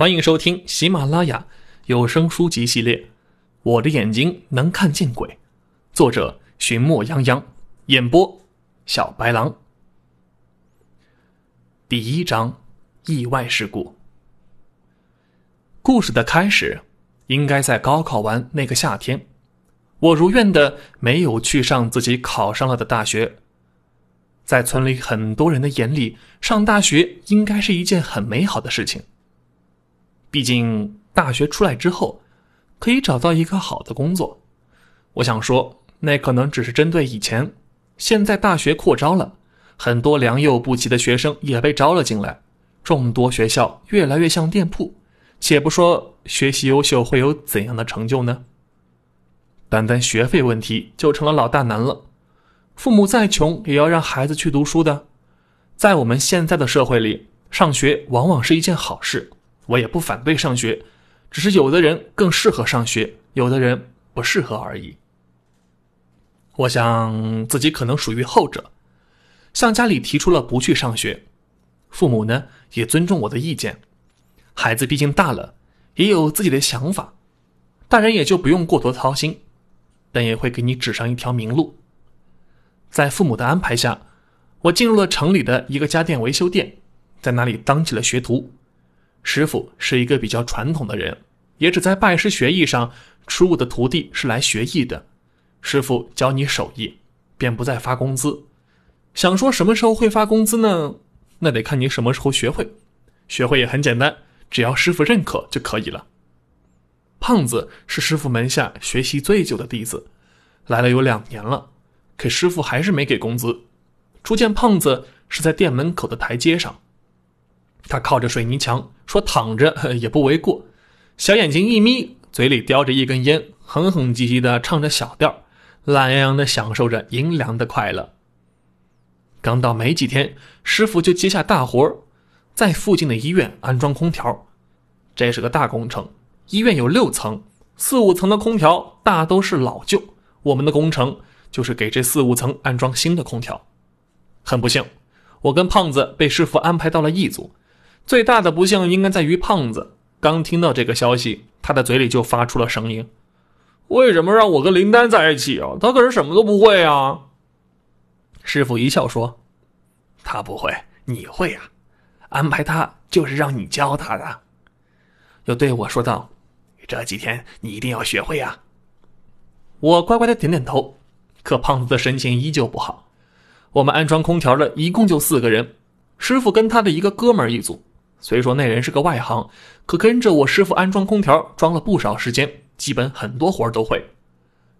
欢迎收听喜马拉雅有声书籍系列《我的眼睛能看见鬼》，作者寻墨泱泱，演播小白狼。第一章：意外事故。故事的开始应该在高考完那个夏天，我如愿的没有去上自己考上了的大学。在村里很多人的眼里，上大学应该是一件很美好的事情。毕竟大学出来之后，可以找到一个好的工作。我想说，那可能只是针对以前。现在大学扩招了，很多良莠不齐的学生也被招了进来。众多学校越来越像店铺。且不说学习优秀会有怎样的成就呢？单单学费问题就成了老大难了。父母再穷也要让孩子去读书的。在我们现在的社会里，上学往往是一件好事。我也不反对上学，只是有的人更适合上学，有的人不适合而已。我想自己可能属于后者，向家里提出了不去上学，父母呢也尊重我的意见。孩子毕竟大了，也有自己的想法，大人也就不用过多操心，但也会给你指上一条明路。在父母的安排下，我进入了城里的一个家电维修店，在那里当起了学徒。师傅是一个比较传统的人，也只在拜师学艺上出入的徒弟是来学艺的。师傅教你手艺，便不再发工资。想说什么时候会发工资呢？那得看你什么时候学会。学会也很简单，只要师傅认可就可以了。胖子是师傅门下学习最久的弟子，来了有两年了，可师傅还是没给工资。初见胖子是在店门口的台阶上。他靠着水泥墙，说躺着也不为过。小眼睛一眯，嘴里叼着一根烟，哼哼唧唧地唱着小调，懒洋洋地享受着阴凉的快乐。刚到没几天，师傅就接下大活在附近的医院安装空调。这是个大工程，医院有六层，四五层的空调大都是老旧。我们的工程就是给这四五层安装新的空调。很不幸，我跟胖子被师傅安排到了一组。最大的不幸应该在于胖子。刚听到这个消息，他的嘴里就发出了声音：“为什么让我跟林丹在一起啊？他可是什么都不会啊！”师傅一笑说：“他不会，你会啊！安排他就是让你教他的。”又对我说道：“这几天你一定要学会啊！”我乖乖的点点头。可胖子的神情依旧不好。我们安装空调的一共就四个人，师傅跟他的一个哥们儿一组。虽说那人是个外行，可跟着我师傅安装空调装了不少时间，基本很多活都会。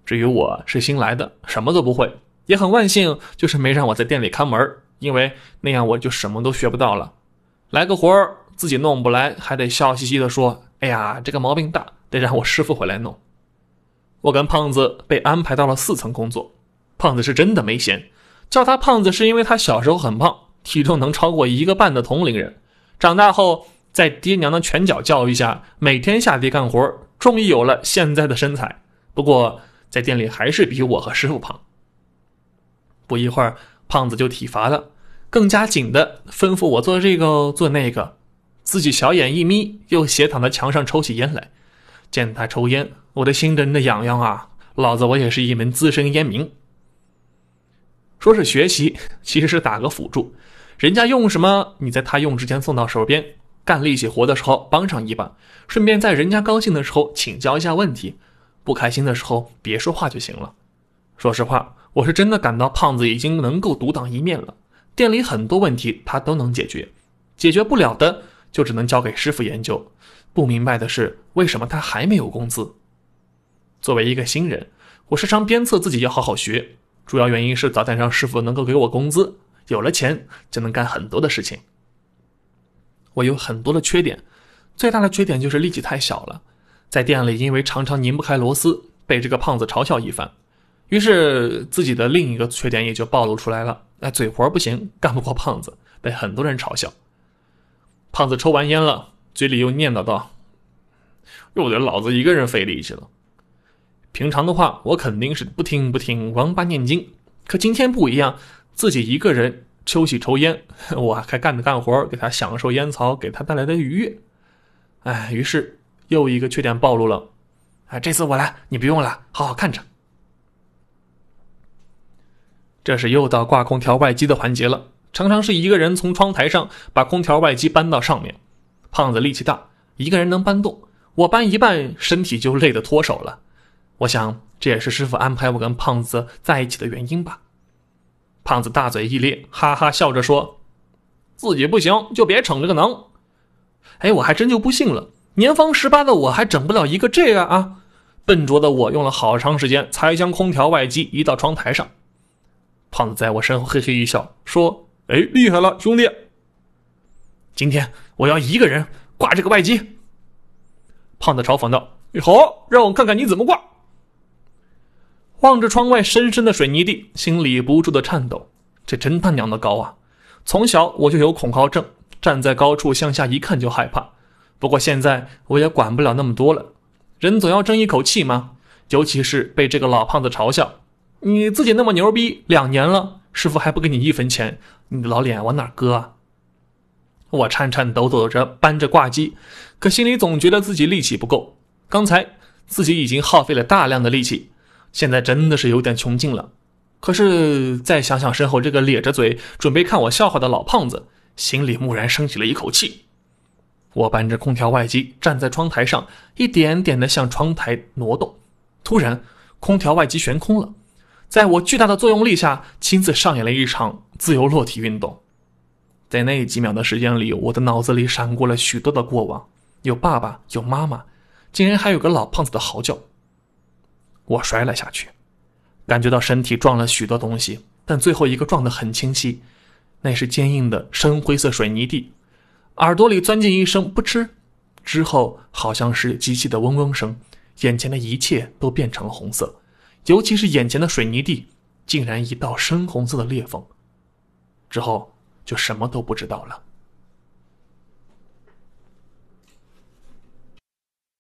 至于我是新来的，什么都不会，也很万幸，就是没让我在店里看门，因为那样我就什么都学不到了。来个活儿自己弄不来，还得笑嘻嘻的说：“哎呀，这个毛病大，得让我师傅回来弄。”我跟胖子被安排到了四层工作，胖子是真的没闲，叫他胖子是因为他小时候很胖，体重能超过一个半的同龄人。长大后，在爹娘的拳脚教育下，每天下地干活，终于有了现在的身材。不过，在店里还是比我和师傅胖。不一会儿，胖子就体罚了，更加紧的吩咐我做这个做那个，自己小眼一眯，又斜躺在墙上抽起烟来。见他抽烟，我的心真的痒痒啊！老子我也是一门资深烟民。说是学习，其实是打个辅助。人家用什么，你在他用之前送到手边，干力气活的时候帮上一把，顺便在人家高兴的时候请教一下问题，不开心的时候别说话就行了。说实话，我是真的感到胖子已经能够独当一面了，店里很多问题他都能解决，解决不了的就只能交给师傅研究。不明白的是，为什么他还没有工资？作为一个新人，我时常鞭策自己要好好学，主要原因是早点让师傅能够给我工资。有了钱就能干很多的事情。我有很多的缺点，最大的缺点就是力气太小了。在店里，因为常常拧不开螺丝，被这个胖子嘲笑一番，于是自己的另一个缺点也就暴露出来了。哎，嘴活不行，干不过胖子，被很多人嘲笑。胖子抽完烟了，嘴里又念叨道：“又得老子一个人费力气了。平常的话，我肯定是不听不听，王八念经。可今天不一样。”自己一个人休息抽烟，我还干着干活，给他享受烟草给他带来的愉悦。哎，于是又一个缺点暴露了。哎，这次我来，你不用了，好好看着。这是又到挂空调外机的环节了，常常是一个人从窗台上把空调外机搬到上面。胖子力气大，一个人能搬动，我搬一半，身体就累得脱手了。我想这也是师傅安排我跟胖子在一起的原因吧。胖子大嘴一咧，哈哈笑着说：“自己不行就别逞这个能。”哎，我还真就不信了，年方十八的我还整不了一个这个啊！笨拙的我用了好长时间才将空调外机移到窗台上。胖子在我身后嘿嘿一笑，说：“哎，厉害了，兄弟！今天我要一个人挂这个外机。”胖子嘲讽道：“好，让我看看你怎么挂。”望着窗外深深的水泥地，心里不住的颤抖。这真他娘的高啊！从小我就有恐高症，站在高处向下一看就害怕。不过现在我也管不了那么多了，人总要争一口气嘛。尤其是被这个老胖子嘲笑。你自己那么牛逼，两年了，师傅还不给你一分钱，你的老脸往哪搁啊？我颤颤抖抖着搬着挂机，可心里总觉得自己力气不够。刚才自己已经耗费了大量的力气，现在真的是有点穷尽了。可是再想想身后这个咧着嘴准备看我笑话的老胖子，心里蓦然升起了一口气。我搬着空调外机站在窗台上，一点点的向窗台挪动。突然，空调外机悬空了。在我巨大的作用力下，亲自上演了一场自由落体运动。在那几秒的时间里，我的脑子里闪过了许多的过往：有爸爸，有妈妈，竟然还有个老胖子的嚎叫。我摔了下去，感觉到身体撞了许多东西，但最后一个撞得很清晰，那是坚硬的深灰色水泥地。耳朵里钻进一声“不吃”，之后好像是机器的嗡嗡声，眼前的一切都变成了红色。尤其是眼前的水泥地，竟然一道深红色的裂缝。之后就什么都不知道了。